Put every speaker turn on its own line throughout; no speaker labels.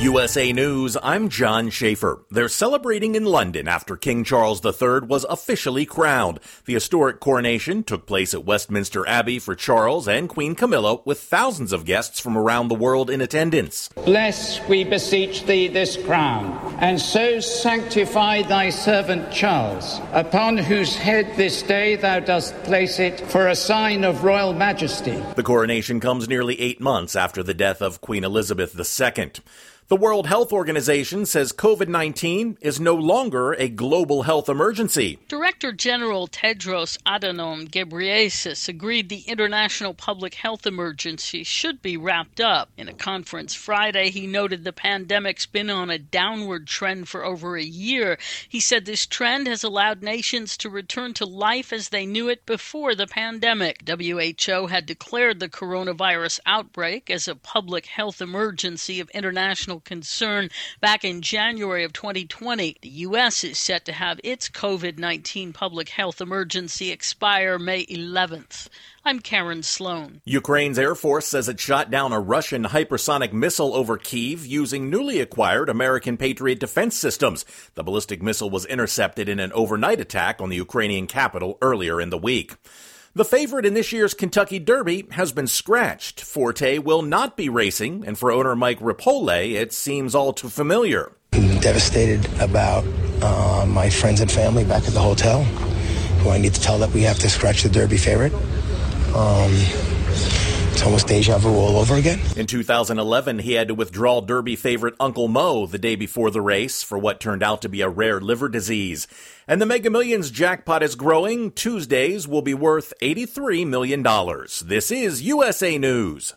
USA News, I'm John Schaefer. They're celebrating in London after King Charles III was officially crowned. The historic coronation took place at Westminster Abbey for Charles and Queen Camilla, with thousands of guests from around the world in attendance.
Bless, we beseech thee, this crown, and so sanctify thy servant Charles, upon whose head this day thou dost place it for a sign of royal majesty.
The coronation comes nearly eight months after the death of Queen Elizabeth II. The World Health Organization says COVID 19 is no longer a global health emergency.
Director General Tedros Adhanom Ghebreyesus agreed the international public health emergency should be wrapped up. In a conference Friday, he noted the pandemic's been on a downward trend for over a year. He said this trend has allowed nations to return to life as they knew it before the pandemic. WHO had declared the coronavirus outbreak as a public health emergency of international concern back in January of 2020. The U.S. is set to have its COVID 19 public health emergency expire May 11th. I'm Karen Sloan.
Ukraine's Air Force says it shot down a Russian hypersonic missile over Kiev using newly acquired American Patriot defense systems. The ballistic missile was intercepted in an overnight attack on the Ukrainian capital earlier in the week. The favorite in this year's Kentucky Derby has been scratched. Forte will not be racing, and for owner Mike Repole, it seems all too familiar.
Devastated about uh, my friends and family back at the hotel, who I need to tell that we have to scratch the Derby favorite. Um, it's almost deja vu all over again.
In 2011, he had to withdraw Derby favorite Uncle Mo the day before the race for what turned out to be a rare liver disease. And the Mega Millions jackpot is growing. Tuesdays will be worth $83 million. This is USA News.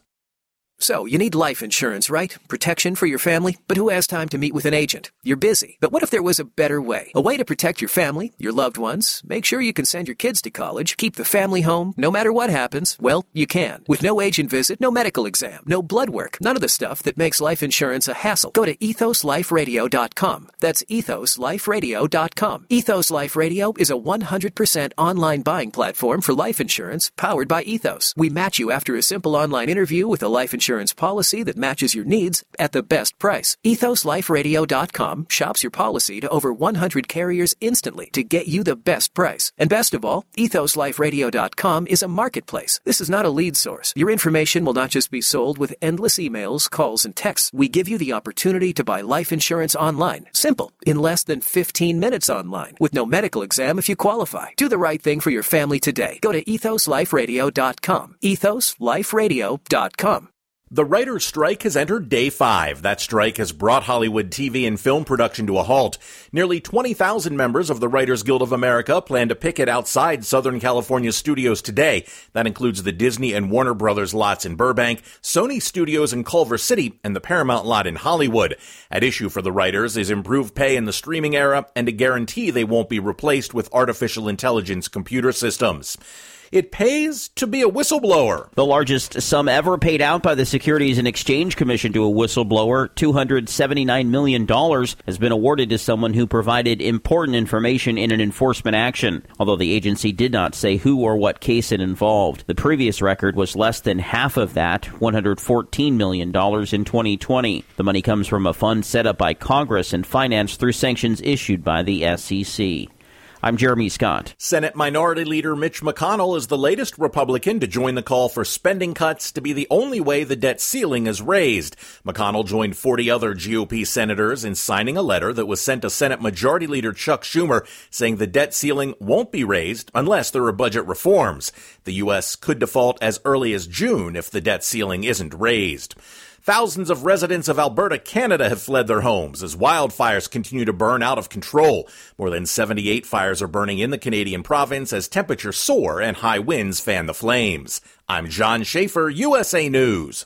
So, you need life insurance, right? Protection for your family? But who has time to meet with an agent? You're busy. But what if there was a better way? A way to protect your family, your loved ones, make sure you can send your kids to college, keep the family home, no matter what happens? Well, you can. With no agent visit, no medical exam, no blood work, none of the stuff that makes life insurance a hassle. Go to ethosliferadio.com. That's ethosliferadio.com. Ethos Life Radio is a 100% online buying platform for life insurance powered by Ethos. We match you after a simple online interview with a life insurance insurance policy that matches your needs at the best price. EthosLifeRadio.com shops your policy to over 100 carriers instantly to get you the best price. And best of all, EthosLifeRadio.com is a marketplace. This is not a lead source. Your information will not just be sold with endless emails, calls, and texts. We give you the opportunity to buy life insurance online. Simple. In less than 15 minutes online. With no medical exam if you qualify. Do the right thing for your family today. Go to EthosLifeRadio.com. EthosLifeRadio.com.
The writer's strike has entered day five. That strike has brought Hollywood TV and film production to a halt. Nearly 20,000 members of the Writers Guild of America plan to picket outside Southern California studios today. That includes the Disney and Warner Brothers lots in Burbank, Sony Studios in Culver City, and the Paramount lot in Hollywood. At issue for the writers is improved pay in the streaming era and a guarantee they won't be replaced with artificial intelligence computer systems. It pays to be a whistleblower.
The largest sum ever paid out by the Securities and Exchange Commission to a whistleblower, $279 million, has been awarded to someone who provided important information in an enforcement action, although the agency did not say who or what case it involved. The previous record was less than half of that, $114 million in 2020. The money comes from a fund set up by Congress and financed through sanctions issued by the SEC. I'm Jeremy Scott.
Senate Minority Leader Mitch McConnell is the latest Republican to join the call for spending cuts to be the only way the debt ceiling is raised. McConnell joined 40 other GOP senators in signing a letter that was sent to Senate Majority Leader Chuck Schumer saying the debt ceiling won't be raised unless there are budget reforms. The U.S. could default as early as June if the debt ceiling isn't raised. Thousands of residents of Alberta, Canada have fled their homes as wildfires continue to burn out of control. More than 78 fires are burning in the Canadian province as temperatures soar and high winds fan the flames. I'm John Schaefer, USA News.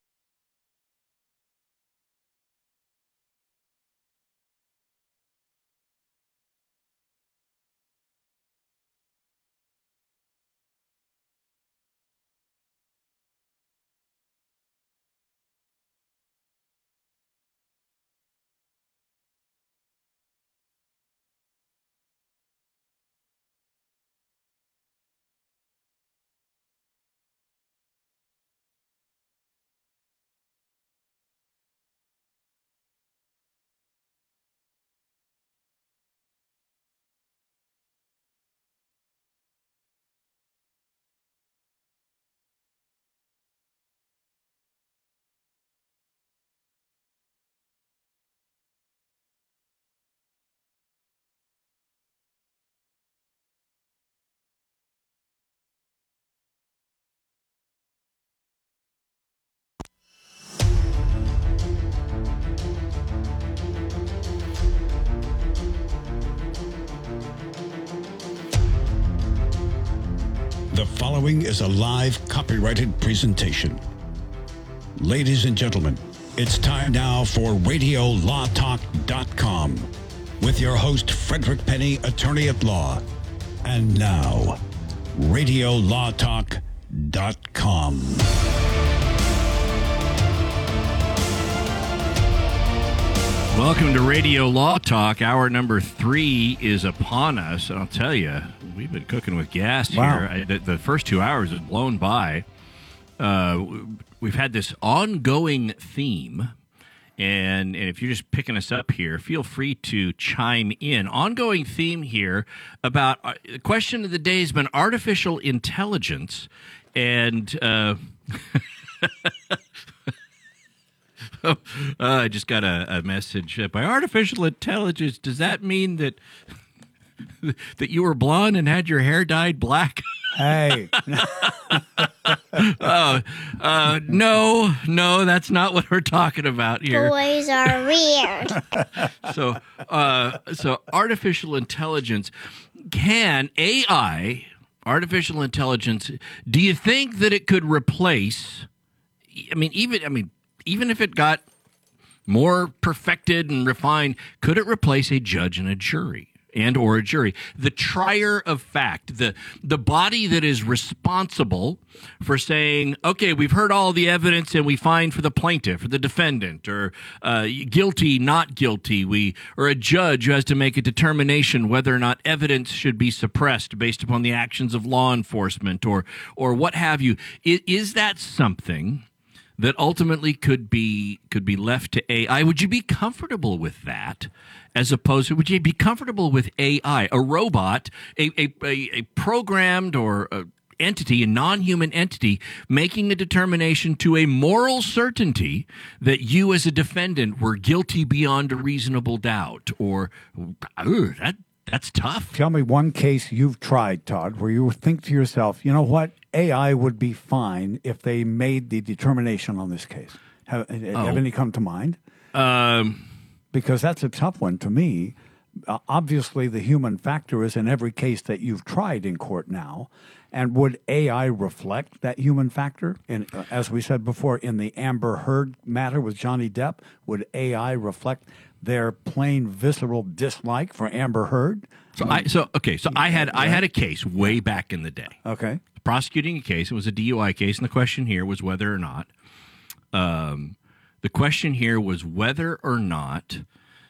Following is a live copyrighted presentation. Ladies and gentlemen, it's time now for RadioLawTalk.com with your host, Frederick Penney, attorney at law. And now, RadioLawTalk.com.
Welcome to Radio Law Talk. Hour number three is upon us. I'll tell you, we've been cooking with gas
Wow.
here. I, the, the first two hours have blown by. Uh, we've had this ongoing theme. And, and if you're just picking us up here, feel free to chime in. Ongoing theme here about uh, the question of the day has been artificial intelligence. And uh, uh, I just got a, a message uh, by artificial intelligence. Does that mean that that you were blonde and had your hair dyed black?
Hey,
Oh, uh, no, no, that's not what we're talking about here.
Boys are weird.
So, uh, so artificial intelligence can AI, artificial intelligence. Do you think that it could replace? I mean, even I mean, even if it got more perfected and refined, could it replace a judge and a jury? And or a jury, the trier of fact, the the body that is responsible for saying, okay, we've heard all the evidence and we find for the plaintiff or the defendant or uh, guilty, not guilty. We or a judge who has to make a determination whether or not evidence should be suppressed based upon the actions of law enforcement or or what have you. Is, is that something? That ultimately could be could be left to AI. Would you be comfortable with that? As opposed to, would you be comfortable with AI, a robot, a a, a, programmed or a entity, a non-human entity, making a determination to a moral certainty that you as a defendant were guilty beyond a reasonable doubt, or that that's tough.
tell me one case you've tried, Todd, where you think to yourself, you know what? AI would be fine if they made the determination on this case. Have, have any come to mind?
Um,
Because that's a tough one to me. Uh, obviously, the human factor is in every case that you've tried in court now. And would AI reflect that human factor? And uh, as we said before, in the Amber Heard matter with Johnny Depp, would AI reflect their plain visceral dislike for Amber Heard?
so I so okay, so I had I had a case way back in the day.
Okay.
prosecuting a case. It was a DUI case, and the question here was whether or not, um, the question here was whether or not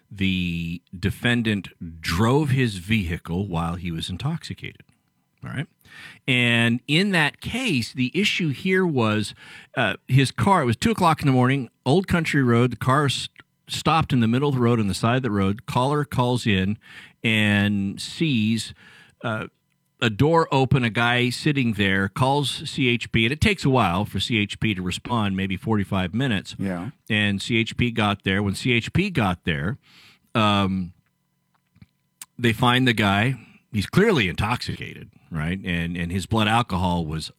the defendant drove his vehicle while he was intoxicated. All right. And in that case, the issue here was uh, his car. It was two o'clock in the morning, Old Country Road. The car stopped in the middle of the road on the side of the road. Caller calls in and sees uh, a door open, a guy sitting there, calls CHP, and it takes a while for CHP to respond, maybe 45 minutes.
Yeah.
And CHP got there. When CHP got there, um, they find the guy. He's clearly intoxicated, right? And and his blood alcohol was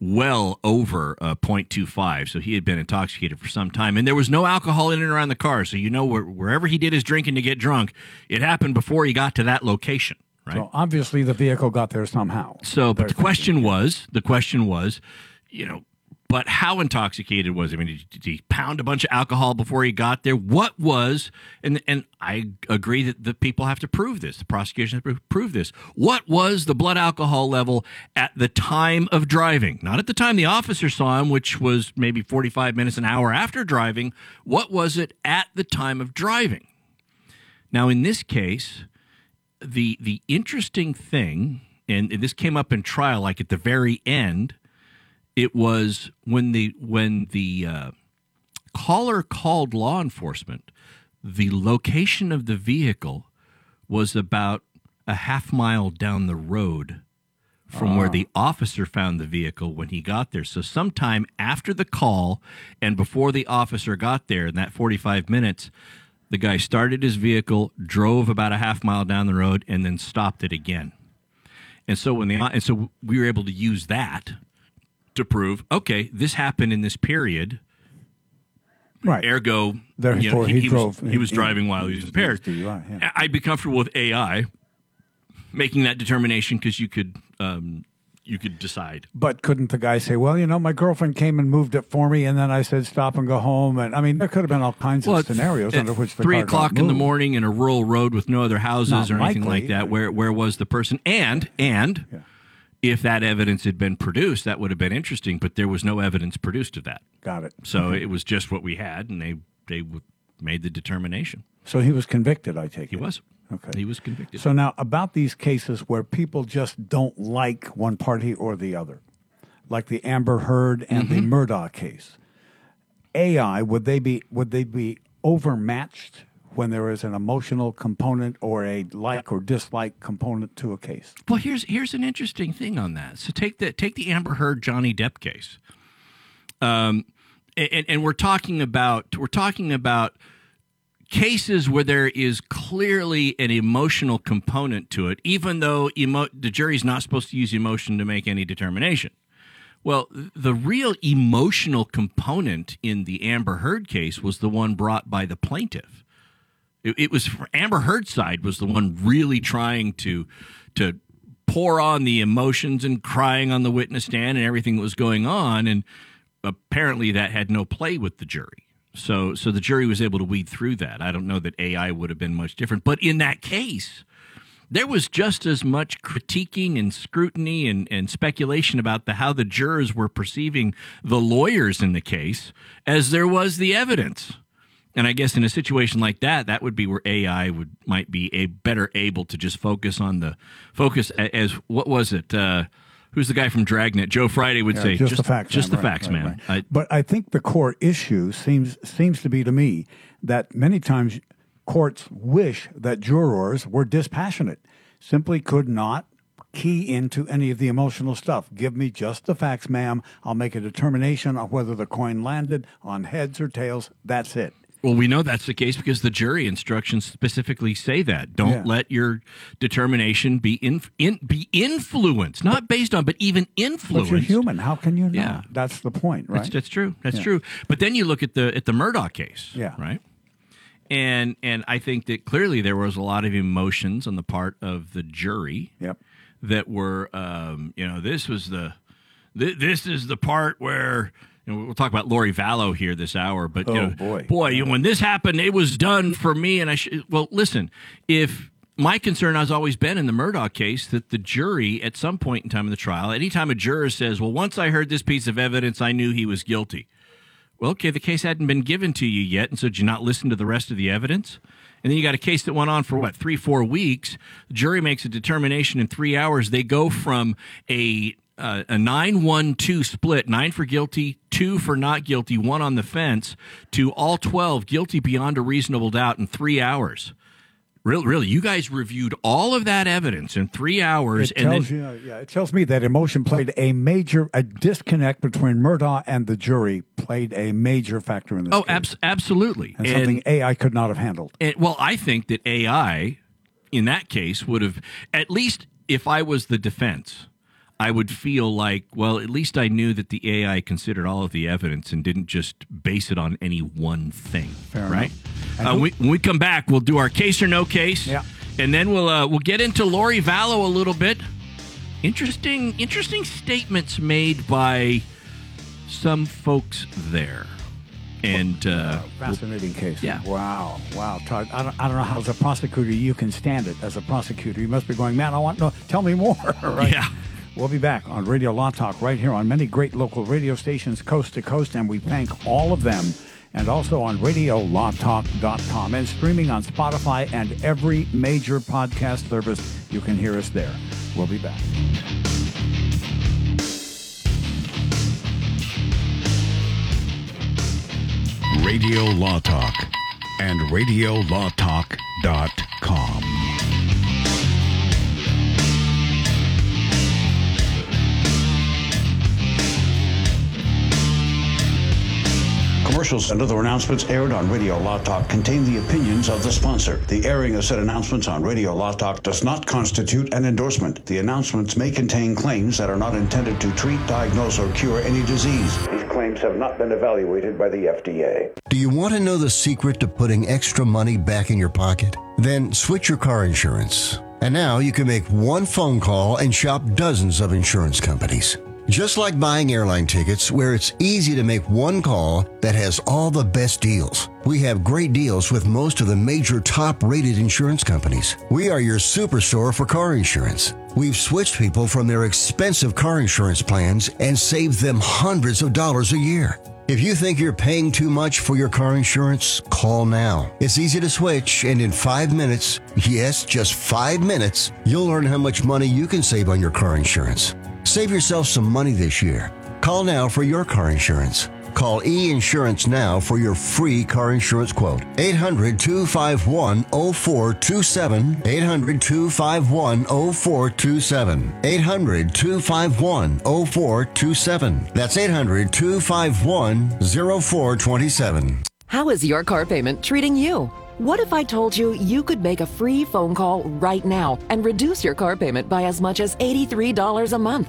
well over uh, 0.25, so he had been intoxicated for some time. And there was no alcohol in and around the car, so you know where, wherever he did his drinking to get drunk, it happened before he got to that location, right?
So obviously the vehicle got there somehow.
So, but the question was, the question was, you know, but how intoxicated was he? I mean, did, did he pound a bunch of alcohol before he got there? What was, and and I agree that the people have to prove this. The prosecution has to prove this. What was the blood alcohol level at the time of driving? Not at the time the officer saw him, which was maybe 45 minutes, an hour after driving. What was it at the time of driving? Now, in this case, the the interesting thing, and this came up in trial, like at the very end, it was when the when the uh, caller called law enforcement, the location of the vehicle was about a half mile down the road from where the officer found the vehicle when he got there. So sometime after the call and before the officer got there in that 45 minutes, the guy started his vehicle, drove about a half mile down the road and then stopped it again. And so when the and so we were able to use that to prove, okay, this happened in this period.
Right.
Ergo,
Therefore, he
was,
drove
he was
in-
driving while he was impaired.
DUI, yeah.
I'd be comfortable with AI making that determination because you could um, you could decide.
But couldn't the guy say, "Well, you know, my girlfriend came and moved it for me, and then I said stop and go home"? And I mean, there could have been all kinds
Well,
of scenarios under which the
three o'clock in the morning in a rural road with no other houses
Not
or anything like that. Where where was the person? And and if that evidence had been produced, that would have been interesting. But there was no evidence produced of that.
Got it.
So
Okay.
it was just what we had, and they they made the determination.
So he was convicted. I take
He
it.
was.
Okay.
He was convicted.
So now about these cases where people just don't like one party or the other, like the Amber Heard and the
Mhm.
Murdaugh case. AI would they be would they be overmatched when there is an emotional component or a like or dislike component to a case?
Well, here's here's an interesting thing on that. So take the take the Amber Heard Johnny Depp case. Um, and, and we're talking about we're talking about cases where there is clearly an emotional component to it, even though emo- the jury's not supposed to use emotion to make any determination. Well, the real emotional component in the Amber Heard case was the one brought by the plaintiff. It, it was Amber Heard's side was the one really trying to to pour on the emotions and crying on the witness stand and everything that was going on, and apparently that had no play with the jury. So so the jury was able to weed through that. I don't know that AI would have been much different, but in that case, there was just as much critiquing and scrutiny and, and speculation about the how the jurors were perceiving the lawyers in the case as there was the evidence. And I guess in a situation like that, that would be where AI would might be a better able to just focus on the focus as what was it? Uh, who's the guy from Dragnet? Joe Friday would
Yeah,
say
just, the facts,
just
man,
the
right,
facts,
right,
man.
right.
I-
but I think the core issue seems seems to be to me that many times courts wish that jurors were dispassionate, simply could not key into any of the emotional stuff. Give me just the facts, ma'am. I'll make a determination on whether the coin landed on heads or tails. That's it.
Well, we know that's the case because the jury instructions specifically say that. Don't
Yeah.
let your determination be in, in be influenced, not based on, but even influenced.
But you're human. How can you know?
Yeah.
That's the point, right?
That's, that's true. That's
Yeah.
true. But then you look at the at the Murdaugh case.
Yeah.
Right. And and I think that clearly there was a lot of emotions on the part of the jury.
Yep.
That were, um, you know, this was the, th- this is the part where. You we'll talk about Lori Vallow here this hour, but you
Oh,
know,
boy.
boy, you know, when this happened, it was done for me. And I should, well, listen, if my concern has always been in the Murdaugh case that the jury, at some point in time in the trial, anytime a juror says, "Well, once I heard this piece of evidence, I knew he was guilty." Well, okay, the case hadn't been given to you yet, and so did you not listen to the rest of the evidence? And then you got a case that went on for what three, four weeks. The jury makes a determination in three hours. They go from a uh, a nine one two split, nine for guilty, two for not guilty, one on the fence, to all twelve guilty beyond a reasonable doubt in three hours. Really, really, you guys reviewed all of that evidence in three hours,
It
and then
tells you, uh, yeah, it tells me that emotion played a major, a disconnect between Murdaugh and the jury played a major factor in this.
oh, abs- absolutely,
and something AI could not have handled.
And, well, I think that AI, in that case, would have at least if I was the defense, I would feel like, well, at least I knew that the AI considered all of the evidence and didn't just base it on any one thing.
Fair
right?
enough.
Uh,
who-
we, when we come back, we'll do our case or no case.
Yeah.
And then we'll uh, we'll get into Lori Vallow a little bit. Interesting, interesting statements made by some folks there. And uh,
Fascinating case.
Yeah.
Wow. Wow. Todd, I don't, I don't know how, as a prosecutor, you can stand it. As a prosecutor, you must be going, man, I want no. Tell me more. right?
Yeah.
We'll be back on Radio Law Talk right here on many great local radio stations coast to coast, and we thank all of them. And also on RadioLawTalk.com and streaming on Spotify and every major podcast service. You can hear us there. We'll be back.
Radio Law Talk and RadioLawTalk.com.
Commercials and other announcements aired on Radio Law Talk contain the opinions of the sponsor. The airing of said announcements on Radio Law Talk does not constitute an endorsement. The announcements may contain claims that are not intended to treat, diagnose, or cure any disease. These claims have not been evaluated by the FDA.
Do you want to know the secret to putting extra money back in your pocket? Then switch your car insurance. And now you can make one phone call and shop dozens of insurance companies. Just like buying airline tickets, where it's easy to make one call that has all the best deals. We have great deals with most of the major top rated insurance companies. We are your superstore for car insurance. We've switched people from their expensive car insurance plans and saved them hundreds of dollars a year. If you think you're paying too much for your car insurance, call now. It's easy to switch, and in five minutes, yes, just five minutes, you'll learn how much money you can save on your car insurance. Save yourself some money this year. Call now for your car insurance. Call E Insurance now for your free car insurance quote. 800 251 0427. 800 251 0427. 800 251 0427. That's 800 251 0427.
How is your car payment treating you? What if I told you you could make a free phone call right now and reduce your car payment by as much as $83 a month?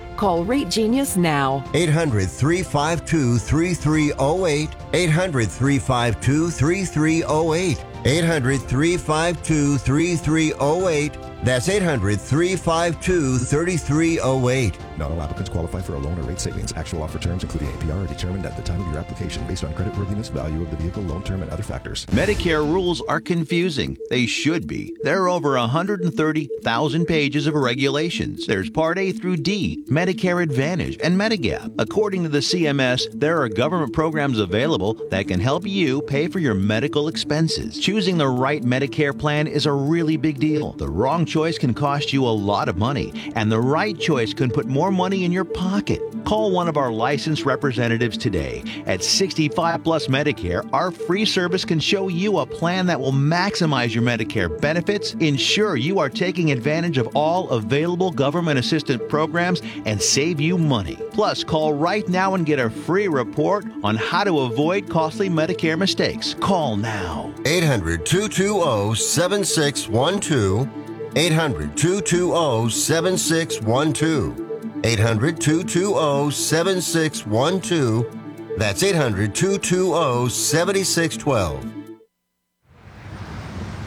Call Rate Genius now.
800 352 3308. 800 352 3308. 800 352 3308. That's 800 352 3308.
Not all applicants qualify for a loan or rate savings. Actual offer terms, including APR, are determined at the time of your application based on creditworthiness, value of the vehicle, loan term, and other factors.
Medicare rules are confusing. They should be. There are over 130,000 pages of regulations. There's Part A through D, Medicare Advantage, and Medigap. According to the CMS, there are government programs available that can help you pay for your medical expenses. Choosing the right Medicare plan is a really big deal. The wrong choice can cost you a lot of money, and the right choice can put more money in your pocket. Call one of our licensed representatives today. At 65 Plus Medicare, our free service can show you a plan that will maximize your Medicare benefits, ensure you are taking advantage of all available government assistance programs, and save you money. Plus, call right now and get a free report on how to avoid costly Medicare mistakes. Call now.
800 220 7612. 800 220 7612. 800 220 7612. That's 800 220 7612.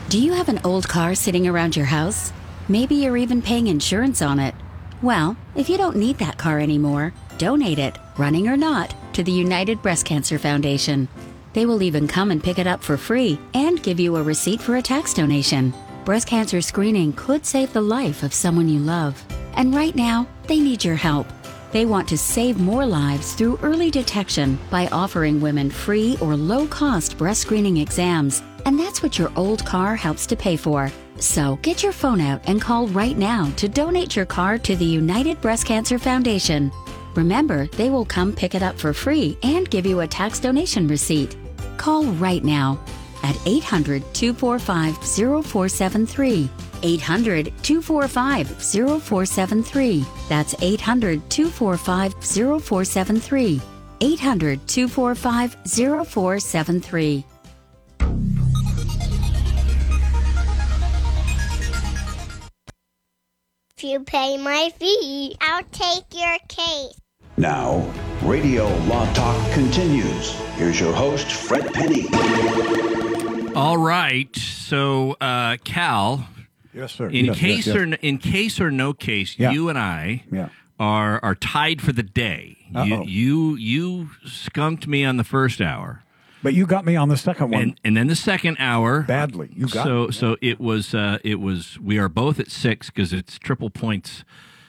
Do you have an old car sitting around your house? Maybe you're even paying insurance on it. Well, if you don't need that car anymore, donate it, running or not, to the United Breast Cancer Foundation. They will even come and pick it up for free and give you a receipt for a tax donation. Breast cancer screening could save the life of someone you love. And right now, they need your help. They want to save more lives through early detection by offering women free or low cost breast screening exams. And that's what your old car helps to pay for. So get your phone out and call right now to donate your car to the United Breast Cancer Foundation. Remember, they will come pick it up for free and give you a tax donation receipt. Call right now at 800 245 0473. 800 245 0473. That's 800 245 0473. 800 245 0473.
If you pay my fee, I'll take your case.
Now, Radio Law Talk continues. Here's your host, Fred Penney.
All right. So, uh, Cal.
Yes, sir.
In
Yes,
case
yes, yes.
or in case or no case,
Yeah.
you and I
Yeah.
are are tied for the day. You, you you skunked me on the first hour.
But you got me on the second one.
And, and then the second hour
badly. You got
so
me.
so it was uh, it was we are both at six because it's triple points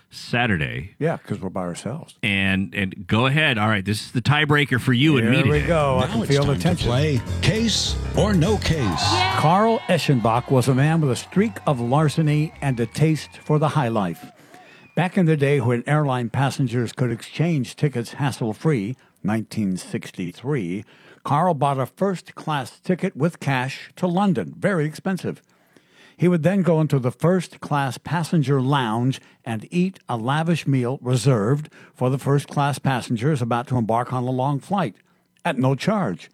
Saturday.
Yeah, because we're by ourselves.
And and go ahead. All right, this is the tiebreaker for you and me.
Here we
today.
go. I
Now
can
it's
feel the
time to
tension.
play Case or No Case.
Carl Eschenbach was a man with a streak of larceny and a taste for the high life. Back in the day when airline passengers could exchange tickets hassle free, 1963, Carl bought a first class ticket with cash to London. Very expensive. He would then go into the first class passenger lounge and eat a lavish meal reserved for the first class passengers about to embark on a long flight at no charge.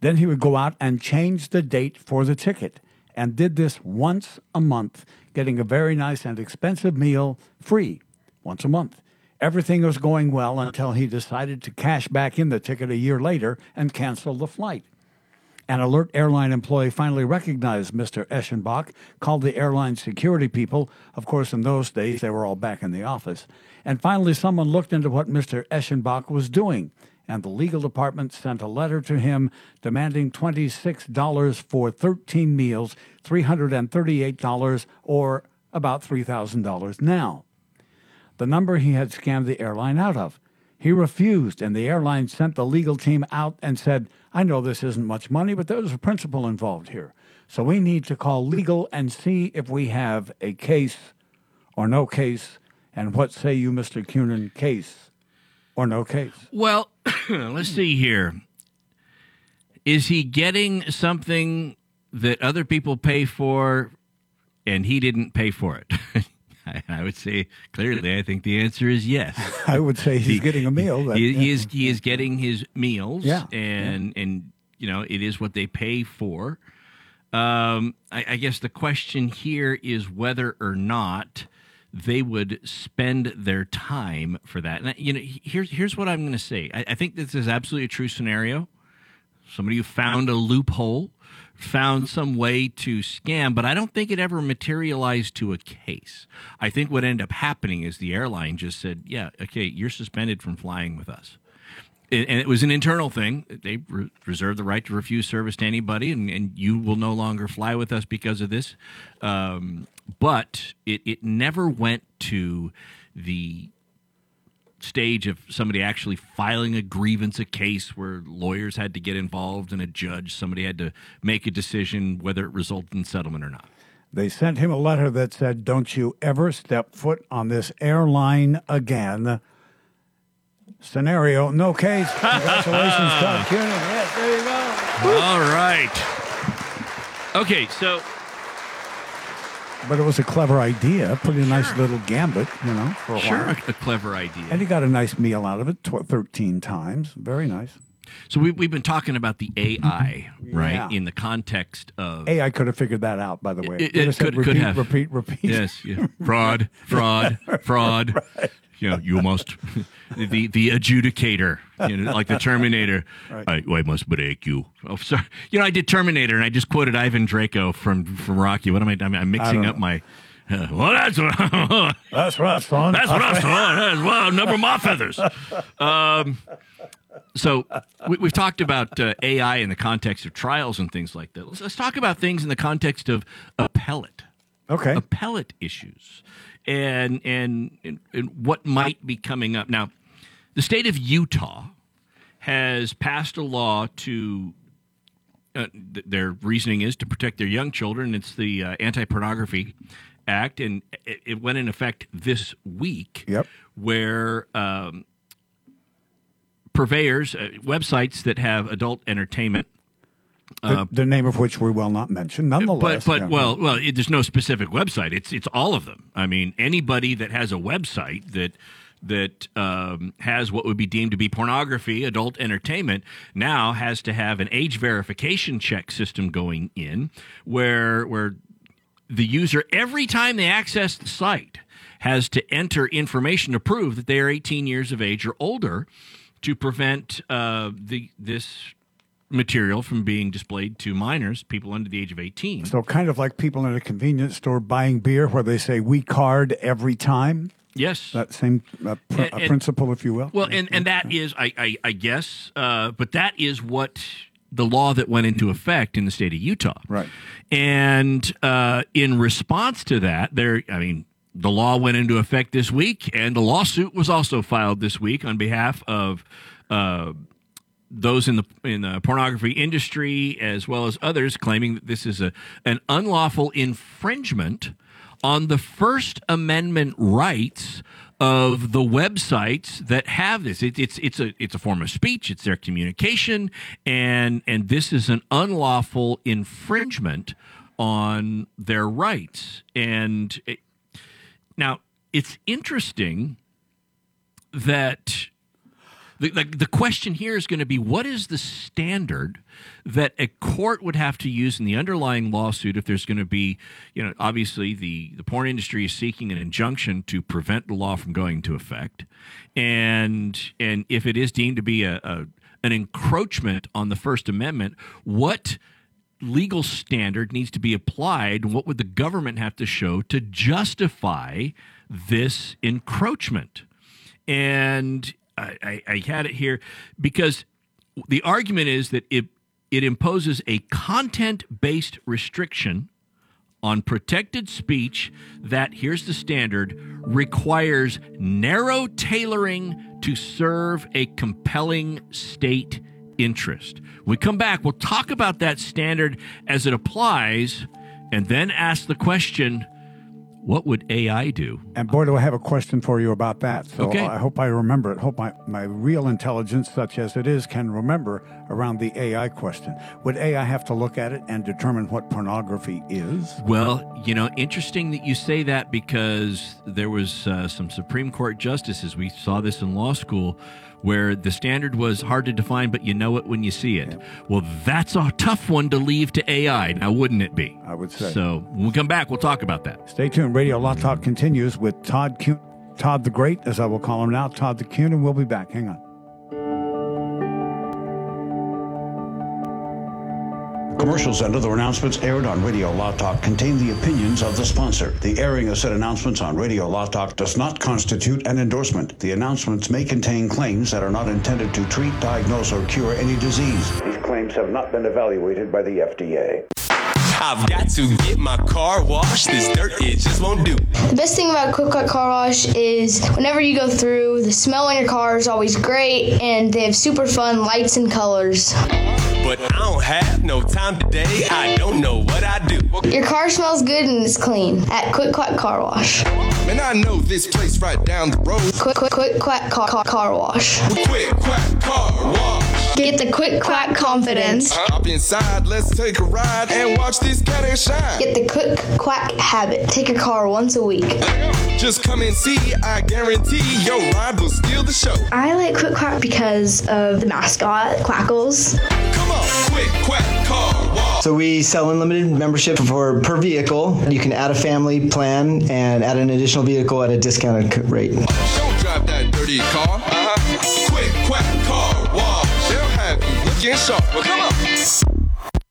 Then he would go out and change the date for the ticket and did this once a month, getting a very nice and expensive meal free once a month. Everything was going well until he decided to cash back in the ticket a year later and cancel the flight. An alert airline employee finally recognized Mr. Eschenbach, called the airline security people. Of course, in those days, they were all back in the office. And finally, someone looked into what Mr. Eschenbach was doing, and the legal department sent a letter to him demanding $26 for 13 meals, $338, or about $3,000 now. The number he had scammed the airline out of. He refused, and the airline sent the legal team out and said, I know this isn't much money, but there's a principle involved here. So we need to call legal and see if we have a case or no case. And what say you, Mr. Cunin, case or no case?
Well, let's see here. Is he getting something that other people pay for and he didn't pay for it? I, I would say clearly, I think the answer is yes.
I would say he's getting a meal. That,
he, he is he is getting his meals,
Yeah,
and and you know it is what they pay for. Um, I, I guess the question here is whether or not they would spend their time for that. And you know, here's here's what I'm going to say. I, I think this is absolutely a true scenario. Somebody who found a loophole, found some way to scam, but I don't think it ever materialized to a case. I think what ended up happening is the airline just said, "Yeah, okay, you're suspended from flying with us." And it was an internal thing. They re- reserve the right to refuse service to anybody, and, and you will no longer fly with us because of this. Um, but it, it never went to the stage of somebody actually filing a grievance, a case where lawyers had to get involved and a judge, somebody had to make a decision whether it resulted in settlement or not.
They sent him a letter that said, Don't you ever step foot on this airline again. Scenario, no case. Congratulations, Todd Cunin. Yes, there you go.
All right. Okay, so
But it was a clever idea. Pretty nice little gambit, you know, for a
sure,
while.
a, a clever idea.
And he got a nice meal out of it, tw- 13 times. Very nice.
So we, we've been talking about the AI, right,
Yeah.
in the context of
Hey, I could have figured that out, by the way.
It,
Could
it
have said
could, could
repeat,
have.
Repeat, repeat.
Yes, yeah. fraud, fraud, fraud. You know, you must the the adjudicator, you know, like the Terminator. I, I must break you. Oh, sorry. You know, I did Terminator, and I just quoted Ivan Drago from from Rocky. What am I? I'm, I'm mixing up my. Uh, well, that's
That's right, son.
that's what I'm saying. That's well, number of my feathers. Um, so we, we've talked about uh, AI in the context of trials and things like that. Let's, let's talk about things in the context of appellate.
Okay.
Appellate issues and, and and what might be coming up now. The state of Utah has passed a law to. Uh, th- their reasoning is to protect their young children. It's the uh, Anti Pornography Act, and it, it went in effect this week.
Yep.
Where um, purveyors, uh, websites that have adult entertainment.
The, the name of which we will not mention, nonetheless.
But but
yeah.
well well, it, there's no specific website. It's it's all of them. I mean, anybody that has a website that that um, has what would be deemed to be pornography, adult entertainment, now has to have an age verification check system going in, where where the user every time they access the site has to enter information to prove that they are 18 years of age or older to prevent uh, the this material from being displayed to minors, people under the age of 18.
So, kind of like people in a convenience store buying beer where they say, we card every time.
Yes.
That same uh, pr-
And- and-
principle, if you will.
Well, and, and that is, I, I, I guess, uh, but that is what the law that went into effect in the state of Utah.
Right.
And uh, in response to that, there, I mean, the law went into effect this week, and a lawsuit was also filed this week on behalf of uh, those in the in the pornography industry as well as others claiming that this is a an unlawful infringement on the First Amendment rights of the websites that have this. It, it's it's a it's a form of speech. It's their communication, and and this is an unlawful infringement on their rights. And it, now it's interesting that the, the, the question here is going to be what is the standard that a court would have to use in the underlying lawsuit if there's going to be, you know, obviously the, the porn industry is seeking an injunction to prevent the law from going into effect. And and if it is deemed to be a, a an encroachment on the First Amendment, what legal standard needs to be applied? What would the government have to show to justify this encroachment? And I, I, had it here because the argument is that it it imposes a content based restriction on protected speech that, here's the standard, requires narrow tailoring to serve a compelling state interest. When we come back, we'll talk about that standard as it applies and then ask the question what would AI do?
And boy, do I have a question for you about that. So
Okay.
I hope I remember it. Hope my, my real intelligence, such as it is, can remember around the AI question. Would AI have to look at it and determine what pornography is?
Well, you know, interesting that you say that because there was uh, some Supreme Court justices. We saw this in law school where the standard was hard to define, but you know it when you see it. Well, that's a tough one to leave to AI, now wouldn't it be?
I would say.
So when we come back, we'll talk about that.
Stay tuned. Radio Law Talk continues with Todd Kuhn, Todd the Great, as I will call him now, Todd the Kuhn, and we'll be back. Hang on.
Commercials and other announcements aired on Radio Law Talk contain the opinions of the sponsor. The airing of said announcements on Radio Law Talk does not constitute an endorsement. The announcements may contain claims that are not intended to treat, diagnose, or cure any disease. These claims have not been evaluated by the FDA.
I've got to get my car washed. This dirt, it just won't do.
The best thing about Quick Quack Car Wash is whenever you go through, the smell in your car is always great, and they have super fun lights and colors.
But I don't have no time today. I don't know what I do.
Your car smells good and it's clean at Quick Quack Car Wash.
Man, I know this place right down the road.
Quick Quick Quick Quack Car, car, car Wash.
Quick Quack Car Wash.
Get the Quick Quack confidence.
Hop inside, let's take a ride and watch this cat and shine.
Get the Quick Quack habit. Take your car once a week.
Just come and see, I guarantee your ride will steal the show.
I like Quick Quack because of the mascot, Quackles.
Come Quick Quack Car Wash.
So we sell unlimited membership for per vehicle. You can add a family plan and add an additional vehicle at a discounted rate.
Don't drive that dirty car. Uh-huh. Quick Quack Car Wash. They'll have you looking sharp. Well, come on.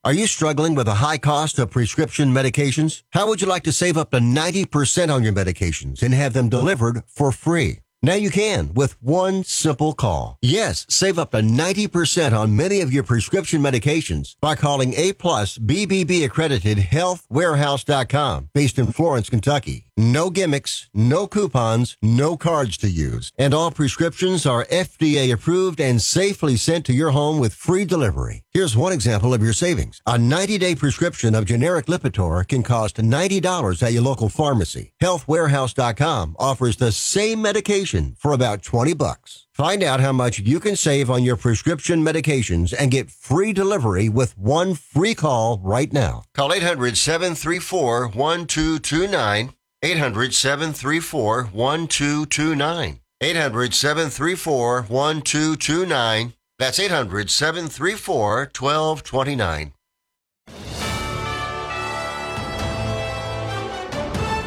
Are you struggling with a high cost of prescription medications? How would you like to save up to 90% on your medications and have them delivered for free? Now you can with one simple call. Yes, save up to 90% on many of your prescription medications by calling A plus BBB accredited healthwarehouse.com based in Florence, Kentucky. No gimmicks, no coupons, no cards to use. And all prescriptions are FDA approved and safely sent to your home with free delivery. Here's one example of your savings. A 90-day prescription of generic Lipitor can cost $90 at your local pharmacy. Healthwarehouse.com offers the same medication for about 20 bucks. Find out how much you can save on your prescription medications and get free delivery with one free call right now. Call 800-734-1229. 800-734-1229. 800-734-1229. That's 800-734-1229.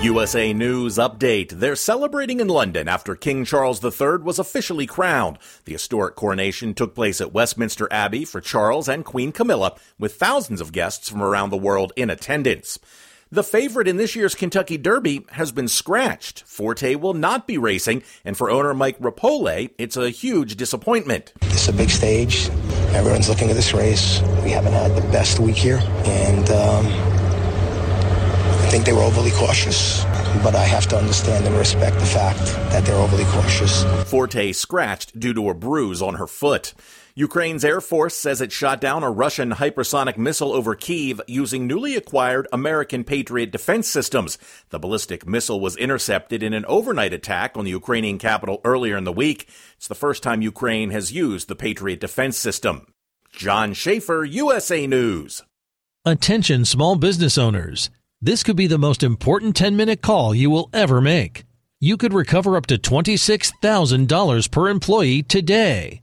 USA News Update. They're celebrating in London after King Charles III was officially crowned. The historic coronation took place at Westminster Abbey for Charles and Queen Camilla, with thousands of guests from around the world in attendance. The favorite in this year's Kentucky Derby has been scratched. Forte will not be racing, and for owner Mike Repole, it's a huge disappointment.
It's a big stage. Everyone's looking at this race. We haven't had the best week here, and um, I think they were overly cautious. But I have to understand and respect the fact that they're overly cautious.
Forte scratched due to a bruise on her foot. Ukraine's Air Force says it shot down a Russian hypersonic missile over Kiev using newly acquired American Patriot defense systems. The ballistic missile was intercepted in an overnight attack on the Ukrainian capital earlier in the week. It's the first time Ukraine has used the Patriot defense system. John Schaefer, USA News.
Attention small business owners. This could be the most important 10 minute call you will ever make. You could recover up to $26,000 per employee today.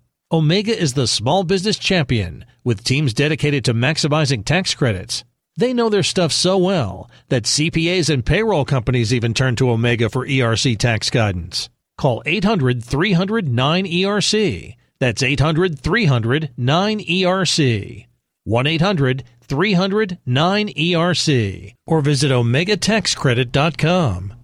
Omega is the small business champion with teams dedicated to maximizing tax credits. They know their stuff so well that CPAs and payroll companies even turn to Omega for ERC tax guidance. Call 800 300 9ERC. That's 800 300 9ERC. 1 800 300 9ERC. Or visit OmegaTaxCredit.com.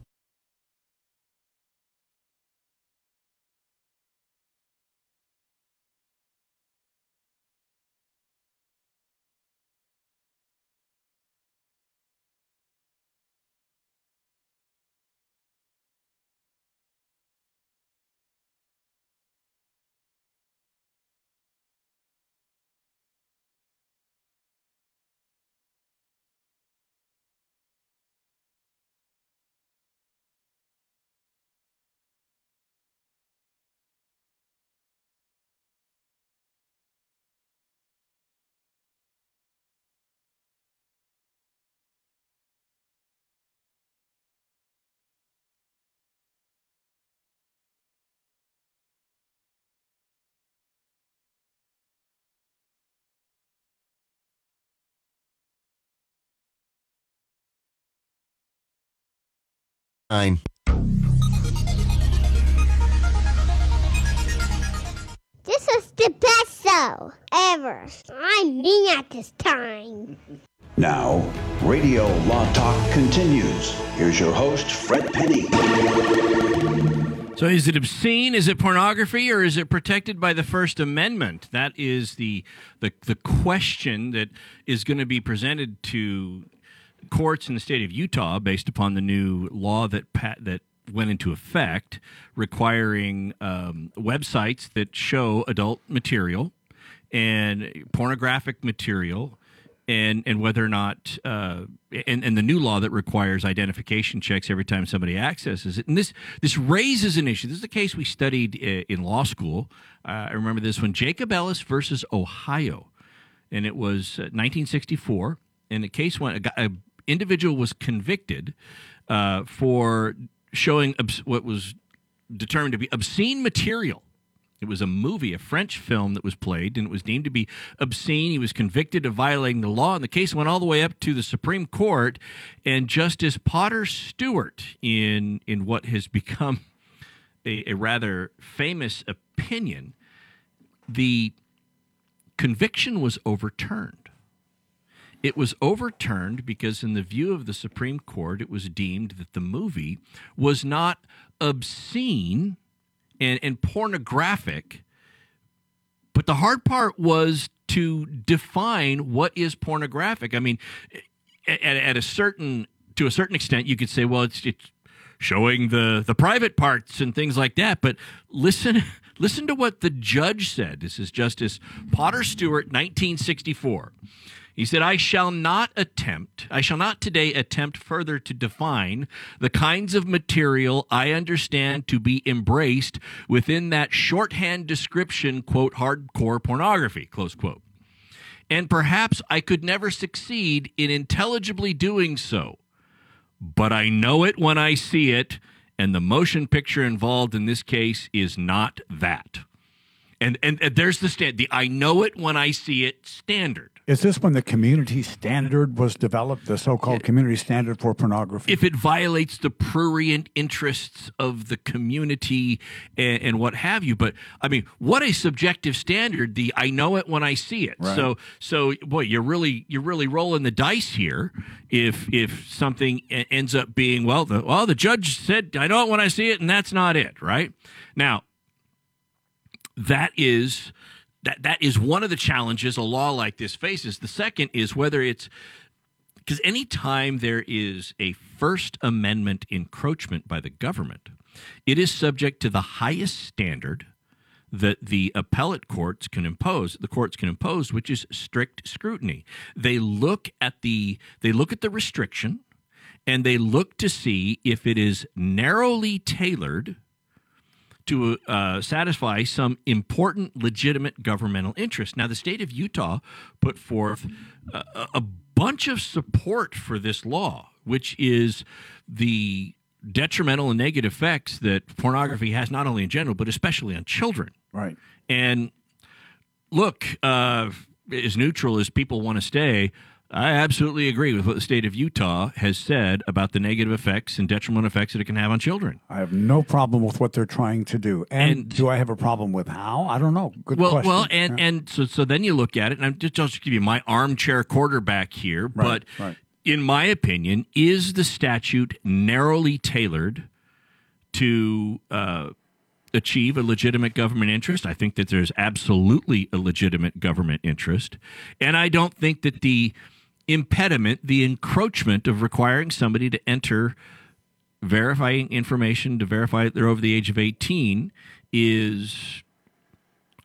Nine.
This is the best show ever. I'm mean at this time.
Now, Radio Law Talk continues. Here's your host, Fred Penney.
So is it obscene? Is it pornography, or is it protected by the First Amendment? That is the the, the question that is going to be presented to courts in the state of Utah based upon the new law that pat, that went into effect requiring um, websites that show adult material and pornographic material and and whether or not uh, and, and the new law that requires identification checks every time somebody accesses it. And this this raises an issue. This is a case we studied uh, in law school. Uh, I remember this one Jacobellis versus Ohio. And it was 1964 and the case went a individual was convicted uh, for showing obs- what was determined to be obscene material. It was a movie, a French film that was played, and it was deemed to be obscene. He was convicted of violating the law, and the case went all the way up to the Supreme Court. And Justice Potter Stewart, in in what has become a, a rather famous opinion, the conviction was overturned. It was overturned because, in the view of the Supreme Court, it was deemed that the movie was not obscene and, and pornographic. But the hard part was to define what is pornographic. I mean, at, at a certain to a certain extent, you could say, well, it's, it's showing the the private parts and things like that. But listen, listen to what the judge said. This is Justice Potter Stewart, 1964. He said, I shall not attempt, I shall not today attempt further to define the kinds of material I understand to be embraced within that shorthand description, quote, hardcore pornography, close quote. And perhaps I could never succeed in intelligibly doing so. But I know it when I see it, and the motion picture involved in this case is not that. And, and, and there's the stand. The I know it when I see it standard.
Is this when the community standard was developed, the so called community standard for pornography?
If it violates the prurient interests of the community and, and, what have you. But I mean, what a subjective standard, the I know it when I see it.
Right.
So so boy, you're really you're really rolling the dice here if if something ends up being well the well the judge said I know it when I see it and that's not it, right? Now that is that that is one of the challenges a law like this faces. The second is whether it's Because anytime there is a First Amendment encroachment by the government, it is subject to the highest standard that the appellate courts can impose the courts can impose which is strict scrutiny they look at the they look at the restriction and they look to see if it is narrowly tailored to uh, satisfy some important legitimate governmental interest. Now, the state of Utah put forth a, a bunch of support for this law, which is the detrimental and negative effects that pornography has not only in general, but especially on children.
Right.
And look, uh, as neutral as people want to stay, I absolutely agree with what the state of Utah has said about the negative effects and detrimental effects that it can have on children.
I have no problem with what they're trying to do. And, do I have a problem with how? I don't know. Good
well,
question.
well, and
Yeah.
and so so then you look at it, and I'm just just give you my armchair quarterback here,
Right,
but
right.
in my opinion, is the statute narrowly tailored to uh, achieve a legitimate government interest? I think that there's absolutely a legitimate government interest, and I don't think that the impediment, the encroachment of requiring somebody to enter verifying information to verify that they're over the age of 18 is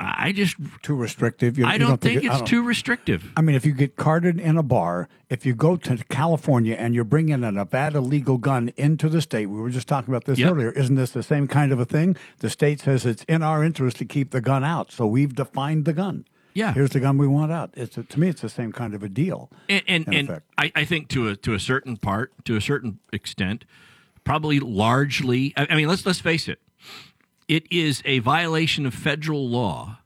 I just
too restrictive. You-
I don't,
don't think
think,
it-
it's
don't-
too restrictive.
I mean, if you get carded in a bar, if you go to California and you're bringing a Nevada legal gun into the state, we were just talking about this
Yep.
earlier. Isn't this the same kind of a thing? The state says it's in our interest to keep the gun out, so we've defined the gun.
Yeah.
here's the gun we want out. It's to me, it's the same kind of a deal.
and and, and. I, I think to a to a certain part, to a certain extent, probably largely. I, I mean, let's let's face it. It is a violation of federal law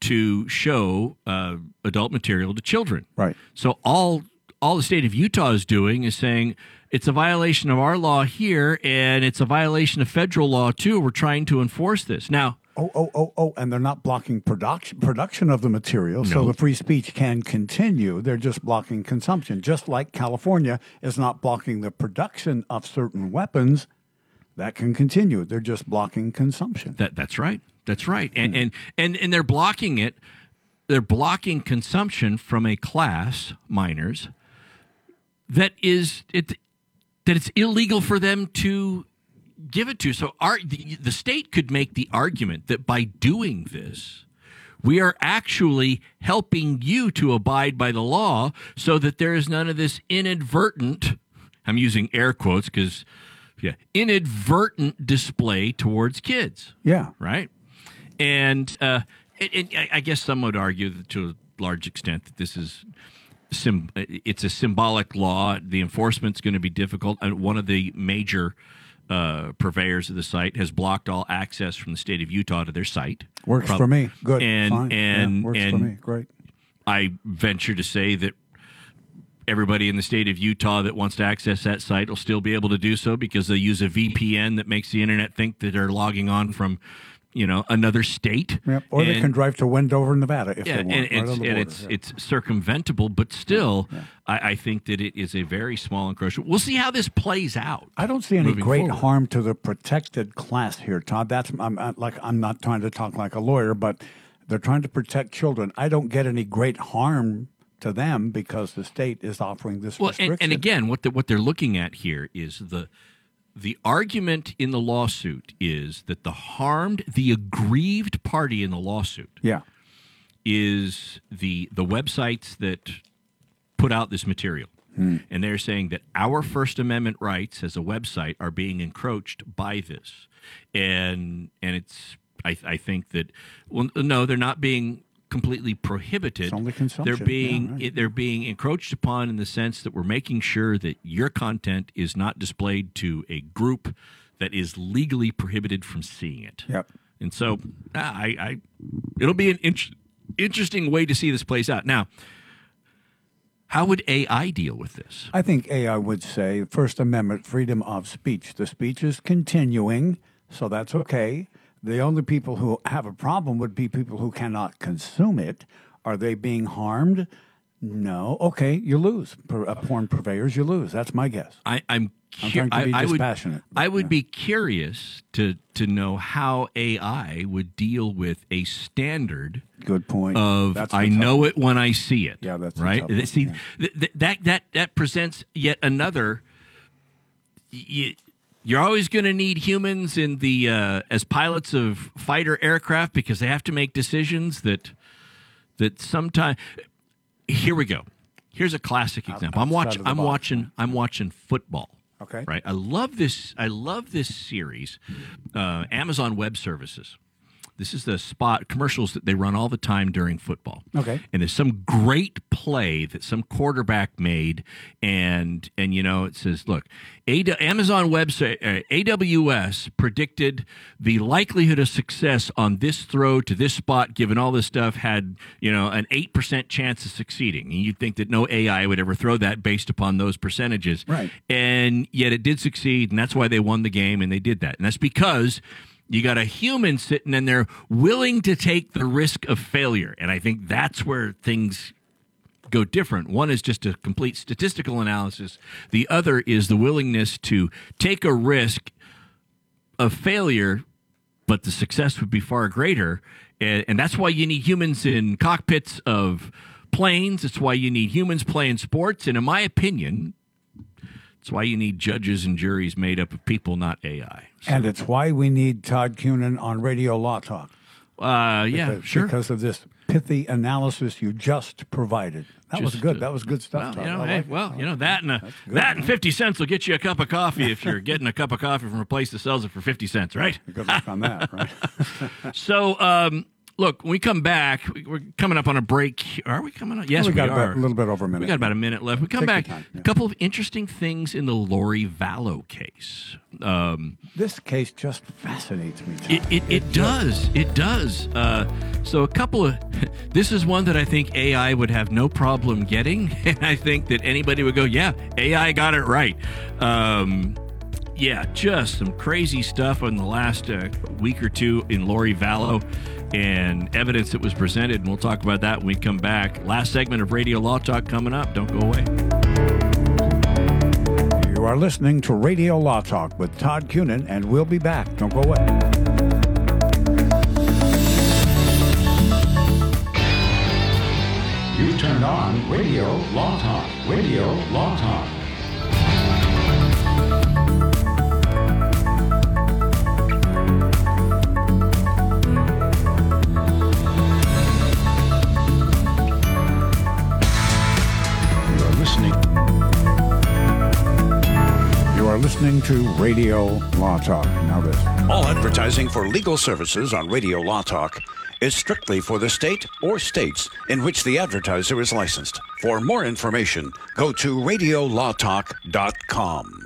to show uh, adult material to children.
Right.
So all all the state of Utah is doing is saying it's a violation of our law here, and it's a violation of federal law too. We're trying to enforce this now.
Oh, oh, oh, oh, and they're not blocking production production of the material, so the free speech can continue. They're just blocking consumption, just like California is not blocking the production of certain weapons. That can continue. They're just blocking consumption.
That that's right. That's right. And
Hmm.
and and and they're blocking it. They're blocking consumption from a class minors that is it that it's illegal for them to give it to. So our the, the state could make the argument that by doing this we are actually helping you to abide by the law so that there is none of this inadvertent I'm using air quotes cuz yeah, inadvertent display towards kids
Yeah.
right? And, uh, and, I guess some would argue that to a large extent that this is sim- it's a symbolic law. The enforcement's going to be difficult. And one of the major uh, purveyors of the site has blocked all access from the state of Utah to their site.
Works
Prob-
for me. Good.
And
Fine. Yeah,
and
works
and
for me. Great.
I venture to say that everybody in the state of Utah that wants to access that site will still be able to do so because they use a VPN that makes the internet think that they're logging on from, you know, another state.
Yep. Or they can drive to Wendover, Nevada if
yeah,
they want.
and,
right
it's, and it's
Yeah.
it's circumventable, but still, I, I think that it is a very small encroachment. We'll see how this plays out.
I don't see any great
forward.
harm to the protected class here, Todd. That's I'm I'm like I'm not trying to talk like a lawyer, but they're trying to protect children. I don't get any great harm to them because the state is offering this
Well, and,
restriction.
and again, what the, what they're looking at here is the the argument in the lawsuit is that the harmed, the aggrieved party in the lawsuit,
yeah,
is the the websites that put out this material.
Hmm.
And they're saying that our First Amendment rights as a website are being encroached by this, and and it's I, I think that well no they're not being completely prohibited.
It's only
They're being
Yeah, right.
they're being encroached upon in the sense that we're making sure that your content is not displayed to a group that is legally prohibited from seeing it.
Yep.
And so ah, I, I it'll be an int- interesting way to see this plays out. Now, how would AI deal with this?
I think AI would say First Amendment freedom of speech. The speech is continuing, so that's okay. The only people who have a problem would be people who cannot consume it. Are they being harmed? No. Okay, you lose. Uh, porn purveyors, you lose. That's my guess.
I, I'm
I'm
cu-
trying to be
I, I would,
dispassionate.
I would be curious to to know how AI would deal with a standard.
Good point.
Of
That's
I know it when I see it.
Yeah, that's
right. See th- th- that that that presents yet another. y- you're always going to need humans in the uh, as pilots of fighter aircraft because they have to make decisions that that sometimes. Here we go. Here's a classic example. I'm watching. I'm
box.
watching. I'm watching football.
Okay.
Right. I love this. I love this series. Uh, Amazon Web Services. This is the spot commercials that they run all the time during football.
Okay.
And there's some great play that some quarterback made, and and you know it says, look, Amazon Web Ser- uh, AWS predicted the likelihood of success on this throw to this spot, given all this stuff, had you know an eight percent chance of succeeding. And you'd think that no AI would ever throw that based upon those percentages,
Right.
And yet it did succeed, and that's why they won the game, and they did that, and that's because you got a human sitting in there willing to take the risk of failure. And I think that's where things go different. One is just a complete statistical analysis, the other is the willingness to take a risk of failure, but the success would be far greater. And, and that's why you need humans in cockpits of planes. It's why you need humans playing sports. And in my opinion, it's why you need judges and juries made up of people, not AI.
And it's why we need Todd Cunin on Radio Law Talk.
Uh, yeah,
because,
sure.
Because of this pithy analysis you just provided. That was good.
uh,
that was good stuff.
Well,
Todd.
you know, hey,
like
well, you know that and a, that and fifty cents will get you a cup of coffee if you're getting a cup of coffee from a place that sells it for fifty cents, right?
Good luck on that, right?
So, um, look, when we come back, we- we're coming up on a break. Are we coming up? Yes,
we
we,
got
are.
a little bit over a minute.
We got about a minute left. We come
Take
back.
time,
A couple of interesting things in the Lori Vallow case. Um,
This case just fascinates me. Todd.
it, it, it does. It does. Uh, so a couple of this is one that I think AI would have no problem getting, and I think that anybody would go, "Yeah, AI got it right." Um, yeah, just some crazy stuff in the last uh, week or two in Lori Vallow and evidence that was presented, and we'll talk about that when we come back. Last segment of Radio Law Talk coming up. Don't go away.
You are listening to Radio Law Talk with Todd Cunin, and we'll be back. Don't go away.
You turned on Radio Law Talk. Radio Law Talk. Listening
to Radio Law Talk. Now this.
All advertising for legal services on Radio Law Talk is strictly for the state or states in which the advertiser is licensed. For more information, go to radiolawtalk.com.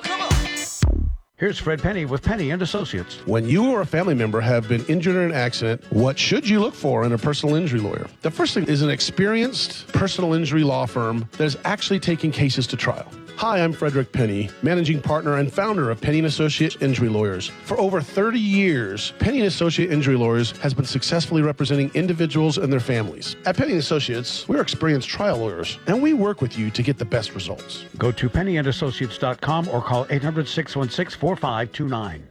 Here's Fred Penney with Penney and Associates.
When you or a family member have been injured in an accident, what should you look for in a personal injury lawyer? The first thing is an experienced personal injury law firm that is actually taking cases to trial. Hi, I'm Frederick Penney, managing partner and founder of Penney Associate Injury Lawyers. For over 30 years, Penney Associate Injury Lawyers has been successfully representing individuals and their families. At Penney Associates, we're experienced trial lawyers, and we work with you to get the best results.
Go to penneyandassociates.com or call 800 616 4529.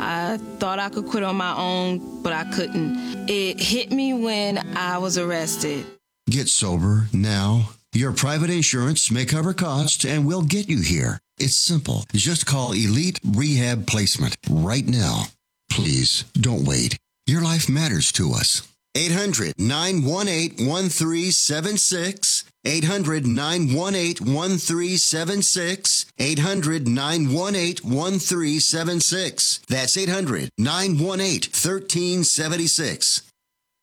I thought I could quit on my own, but I couldn't. It hit me when I was arrested.
Get sober now. Your private insurance may cover costs and we'll get you here. It's simple. Just call Elite Rehab Placement right now. Please don't wait. Your life matters to us. 800 918 1376. 800 918 1376. 800 918 1376. That's 800 918 1376.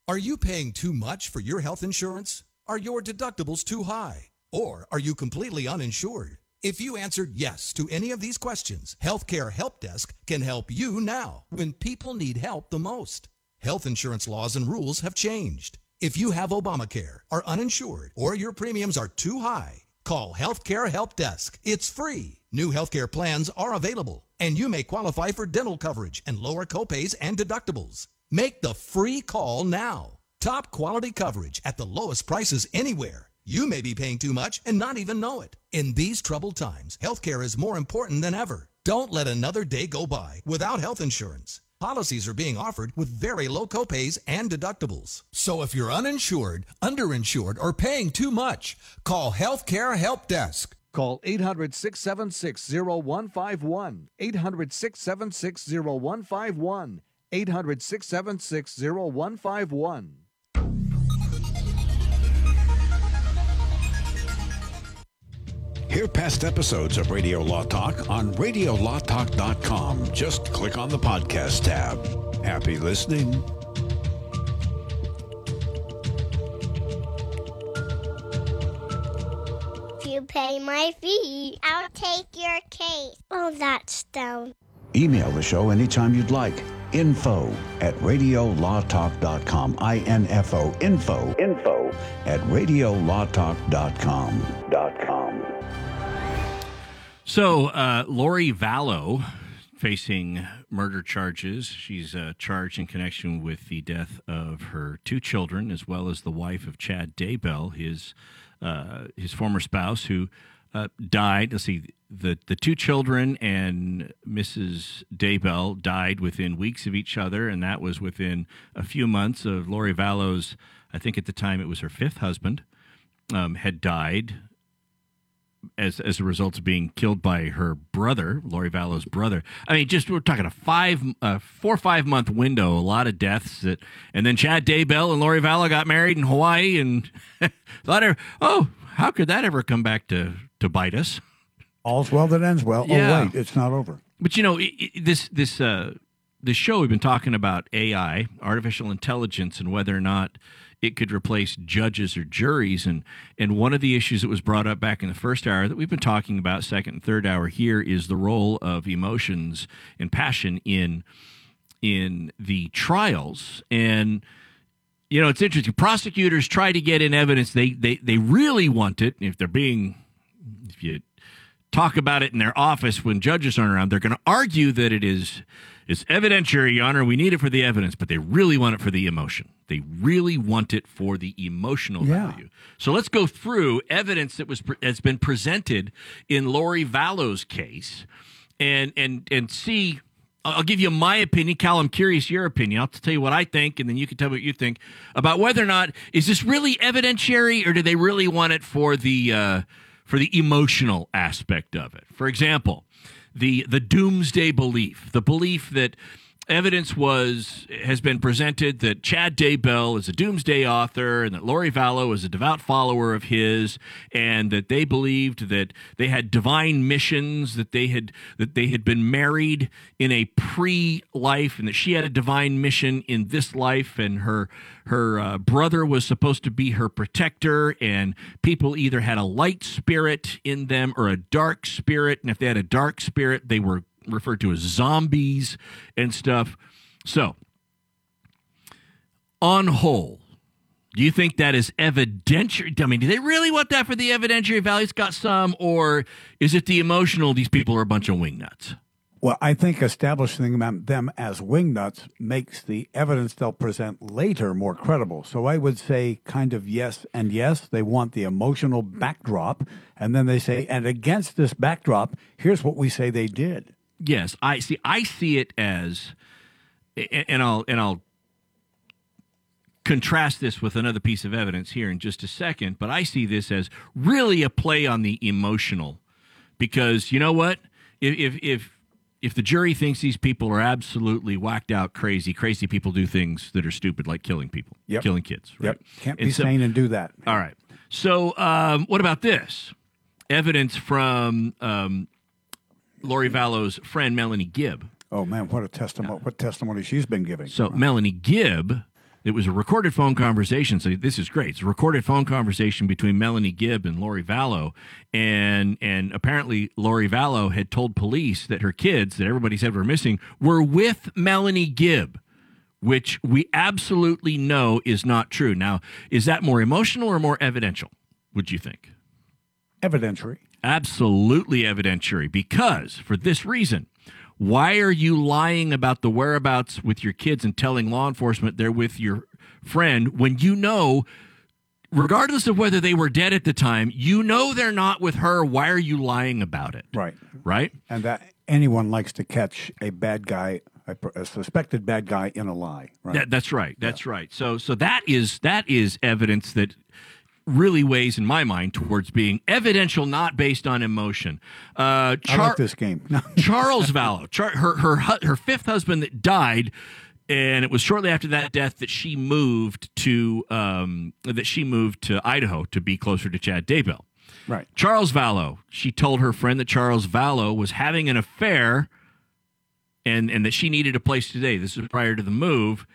Are you paying too much for your health insurance? Are your deductibles too high? Or are you completely uninsured? If you answered yes to any of these questions, Healthcare Help Desk can help you now when people need help the most. Health insurance laws and rules have changed. If you have Obamacare, are uninsured, or your premiums are too high, call Healthcare Help Desk. It's free. New healthcare plans are available, and you may qualify for dental coverage and lower copays and deductibles. Make the free call now. Top quality coverage at the lowest prices anywhere. You may be paying too much and not even know it. In these troubled times, healthcare is more important than ever. Don't let another day go by without health insurance. Policies are being offered with very low copays and deductibles. So if you're uninsured, underinsured, or paying too much, call Healthcare Help Desk.
Call 800 676 0151. 800 676 0151. 800 676 0151.
Hear past episodes of Radio Law Talk on radiolawtalk.com. Just click on the podcast tab. Happy listening.
If you pay my fee, I'll take your case. Oh, that's dumb.
Email the show anytime you'd like. Info at radiolawtalk.com. I-N-F-O, info, info at radiolawtalk.com. Dot com.
So, uh, Lori Vallow facing murder charges. She's uh, charged in connection with the death of her two children, as well as the wife of Chad Daybell, his uh, his former spouse, who uh, died. Let's see, the the two children and Mrs. Daybell died within weeks of each other, and that was within a few months of Lori Vallow's. I think at the time it was her fifth husband um, had died as as a result of being killed by her brother, Lori Vallow's brother. I mean, just we're talking a five, uh, four or five month window, a lot of deaths. That, and then Chad Daybell and Lori Vallow got married in Hawaii, and thought, oh, how could that ever come back to to bite us?
All's well that ends well.
Yeah.
Oh, wait, it's not over.
But you know, i i this this uh, this show we've been talking about AI, artificial intelligence, and whether or not it could replace judges or juries. And and one of the issues that was brought up back in the first hour that we've been talking about, second and third hour here, is the role of emotions and passion in in the trials. And you know, it's interesting. Prosecutors try to get in evidence they they they really want it. If they're being if you talk about it in their office when judges aren't around, they're going to argue that it is it's evidentiary, Your Honor. We need it for the evidence, but they really want it for the emotion. They really want it for the emotional
Yeah.
value. So let's go through evidence that was has been presented in Lori Vallow's case, and and and see. I'll give you my opinion, Cal. I'm curious your opinion. I'll tell you what I think, and then you can tell me what you think about whether or not is this really evidentiary, or do they really want it for the uh, for the emotional aspect of it? For example, the the doomsday belief, the belief that evidence was has been presented that Chad Daybell is a doomsday author and that Lori Vallow is a devout follower of his and that they believed that they had divine missions that they had that they had been married in a pre-life and that she had a divine mission in this life and her her uh, brother was supposed to be her protector and people either had a light spirit in them or a dark spirit and if they had a dark spirit they were referred to as zombies and stuff. So, on whole, do you think that is evidentiary? I mean, do they really want that for the evidentiary value? It's got some, or is it the emotional? These people are a bunch of wingnuts.
Well, I think establishing them, as wingnuts makes the evidence they'll present later more credible. So I would say kind of yes and yes. They want the emotional backdrop. And then they say, and against this backdrop, here's what we say they did.
Yes, I see. I see it as, and I'll and I'll contrast this with another piece of evidence here in just a second. But I see this as really a play on the emotional, because you know what? If if if if the jury thinks these people are absolutely whacked out crazy, crazy people do things that are stupid, like killing people,
Yep.
killing kids. Right?
Yep. Can't be
so-
sane and do that.
All right. So, um, what about this? Evidence from um, Lori Vallow's friend Melanie Gibb.
Oh man, what a testimony! What testimony she's been giving.
So Melanie Gibb, it was a recorded phone conversation. So this is great. It's a recorded phone conversation between Melanie Gibb and Lori Vallow, and and apparently Lori Vallow had told police that her kids, that everybody said were missing, were with Melanie Gibb. Which we absolutely know is not true. Now, is that more emotional or more evidential? Would you think?
Evidentiary.
Absolutely evidentiary. Because for this reason, why are you lying about the whereabouts with your kids and telling law enforcement they're with your friend when you know, regardless of whether they were dead at the time, you know they're not with her? Why are you lying about it?
Right.
Right?
And that anyone likes to catch a bad guy, a, a suspected bad guy in a lie. Right.
That, that's right. That's right. So so that is that is evidence that really weighs in my mind towards being evidential, not based on emotion. Uh,
I like this game.
Charles Vallow, Char- her her her fifth husband that died, and it was shortly after that death that she moved to um, that she moved to Idaho to be closer to Chad Daybell.
Right.
Charles Vallow. She told her friend that Charles Vallow was having an affair, and and that she needed a place to stay. This was prior to the move,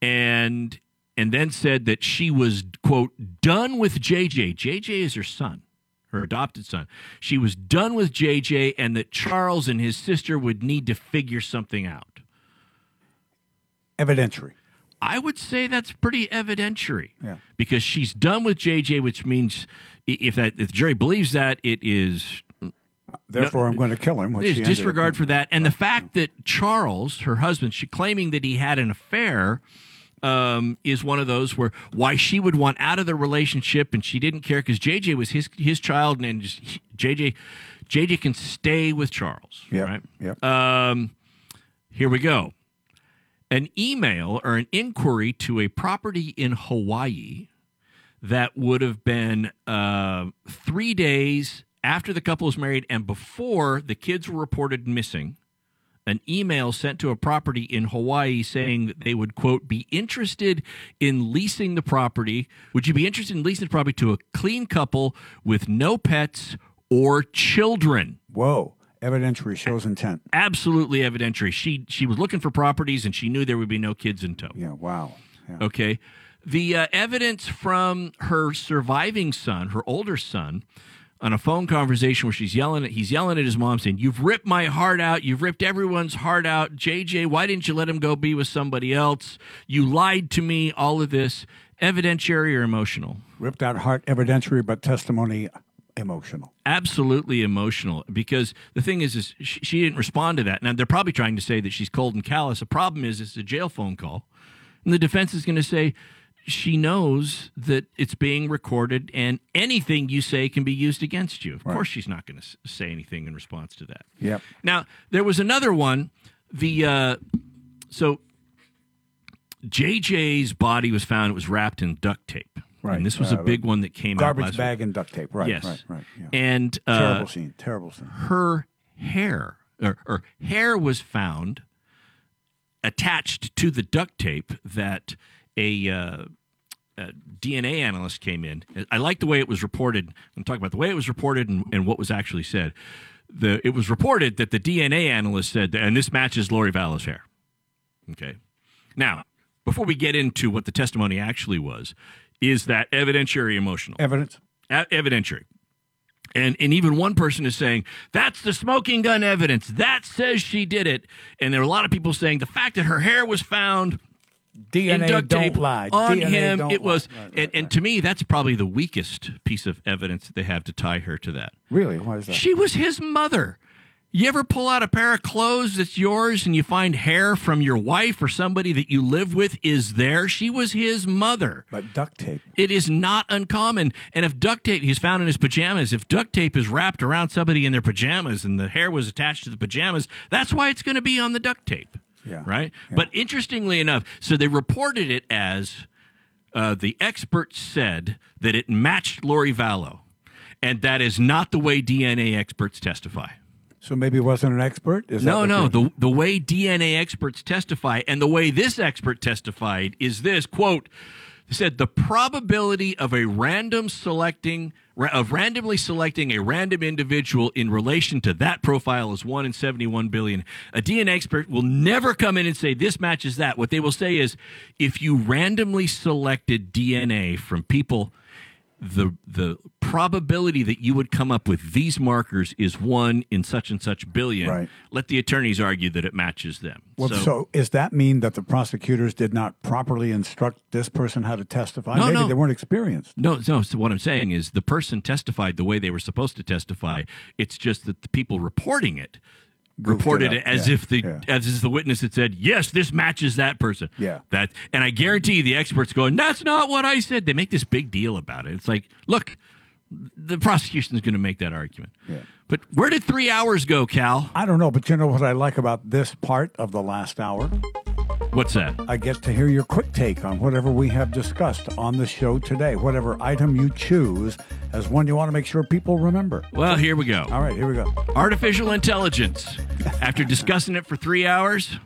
and and then said that she was quote done with JJ. JJ is her son, her adopted son. She was done with JJ, and that Charles and his sister would need to figure something out.
Evidentiary.
I would say that's pretty evidentiary.
Yeah.
Because she's done with JJ, which means if that if the jury believes that, it is
Therefore, I'm going to kill him. which
There's
she ended up
disregard for that, and the fact that Charles, her husband, she claiming that he had an affair, um, is one of those where why she would want out of the relationship, and she didn't care because JJ was his his child, and just, he- JJ JJ can stay with Charles.
Yep,
Right.
yep.
Um, here we go. An email or an inquiry to a property in Hawaii that would have been uh, three days after the couple was married and before the kids were reported missing. An email sent to a property in Hawaii saying that they would, quote, be interested in leasing the property. Would you be interested in leasing the property to a clean couple with no pets or children?
Whoa. Evidentiary shows intent.
Absolutely evidentiary. She she was looking for properties and she knew there would be no kids in tow.
Yeah. Wow.
Okay. The uh, evidence from her surviving son, her older son, on a phone conversation where she's yelling at he's yelling at his mom saying, "You've ripped my heart out. You've ripped everyone's heart out. JJ, why didn't you let him go be with somebody else? You lied to me. All of this evidentiary or emotional?
Ripped out heart evidentiary, but testimony emotional.
Absolutely emotional because the thing is, is she, she didn't respond to that. Now they're probably trying to say that she's cold and callous. The problem is, it's a jail phone call, and the defense is going to say she knows that it's being recorded, and anything you say can be used against you. Of course, she's not going to say anything in response to that.
Yep.
Now there was another one. The uh, so JJ's body was found. It was wrapped in duct tape.
Right.
And this was
Uh,
a big one that came
Garbage
out Garbage
bag
week.
and duct tape. Right.
Yes.
Right. Right. Yeah.
And uh,
terrible scene. Terrible scene.
her hair or, or hair was found attached to the duct tape that a, uh, Uh, a DNA analyst came in. I like the way it was reported. I'm talking about the way it was reported and, and what was actually said. The it was reported that the DNA analyst said, and this matches Lori Vallow's hair. Okay. Now, before we get into what the testimony actually was, is that evidentiary emotional?
Evidence.
A- evidentiary. And and even one person is saying that's the smoking gun evidence that says she did it. And there are a lot of people saying the fact that her hair was found
DNA don't lie.
on
DNA
him. It was,
lie. Right,
and, and to me, that's probably the weakest piece of evidence that they have to tie her to that.
Really? Why is that?
She was his mother. You ever pull out a pair of clothes that's yours and you find hair from your wife or somebody that you live with is there? She was his mother.
But duct tape.
It is not uncommon. And if duct tape, he's found in his pajamas, if duct tape is wrapped around somebody in their pajamas and the hair was attached to the pajamas, that's why it's going to be on the duct tape.
Yeah.
Right? But interestingly enough, so they reported it as uh, the experts said that it matched Lori Vallow. And that is not the way DNA experts testify.
So maybe it wasn't an expert? Is
no, no. The the way DNA experts testify, and the way this expert testified is this quote said the probability of a random selecting of randomly selecting a random individual in relation to that profile is 1 in 71 billion. A DNA expert will never come in and say this matches that. What they will say is if you randomly selected DNA from people the the probability that you would come up with these markers is one in such and such billion.
Right.
Let the attorneys argue that it matches them.
Well, so, does that mean that the prosecutors did not properly instruct this person how to testify?
No,
maybe
no.
they weren't experienced.
no, no. So what I'm saying is the person testified the way they were supposed to testify. It's just that the people reporting it
Goofed it
reported it, as
Yeah,
if the
yeah.
as if the witness had said, "Yes, this matches that person."
Yeah.
That, and I guarantee you the experts going, "That's not what I said." They make this big deal about it. It's like, look, the prosecution is going to make that argument.
Yeah.
But where did three hours go, Cal?
I don't know, but you know what I like about this part of the last hour?
What's that?
I get to hear your quick take on whatever we have discussed on the show today, whatever item you choose as one you want to make sure people remember.
Well, here we go.
All right, here we go.
Artificial intelligence. After discussing it for three hours,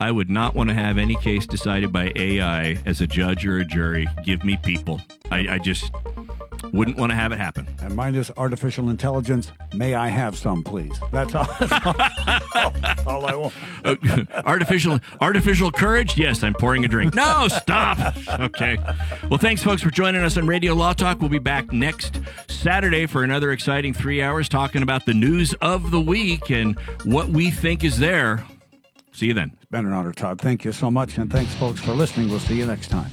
I would not want to have any case decided by AI as a judge or a jury. Give me people. I, I just wouldn't want to have it happen.
And mine is artificial intelligence. May I have some, please? That's all, that's all I want.
Uh, artificial artificial courage? Yes, I'm pouring a drink. No, stop. Okay. Well, thanks, folks, for joining us on Radio Law Talk. We'll be back next Saturday for another exciting three hours talking about the news of the week and what we think is there. See you then.
It's been an honor, Todd. Thank you so much. And thanks, folks, for listening. We'll see you next time.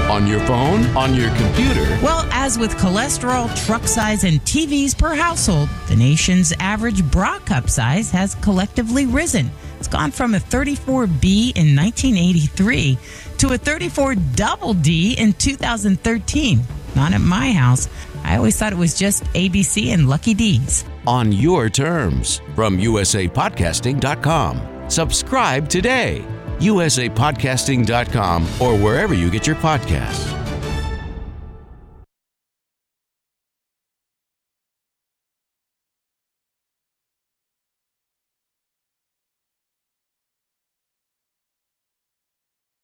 On your phone, on your computer.
Well, as with cholesterol, truck size, and TVs per household, the nation's average bra cup size has collectively risen. It's gone from a 34B in 1983 to a 34 double D in 2013. Not at my house. I always thought it was just ABC and Lucky D's.
On your terms. From usapodcasting.com. Subscribe today. usapodcasting.com or wherever you get your podcasts.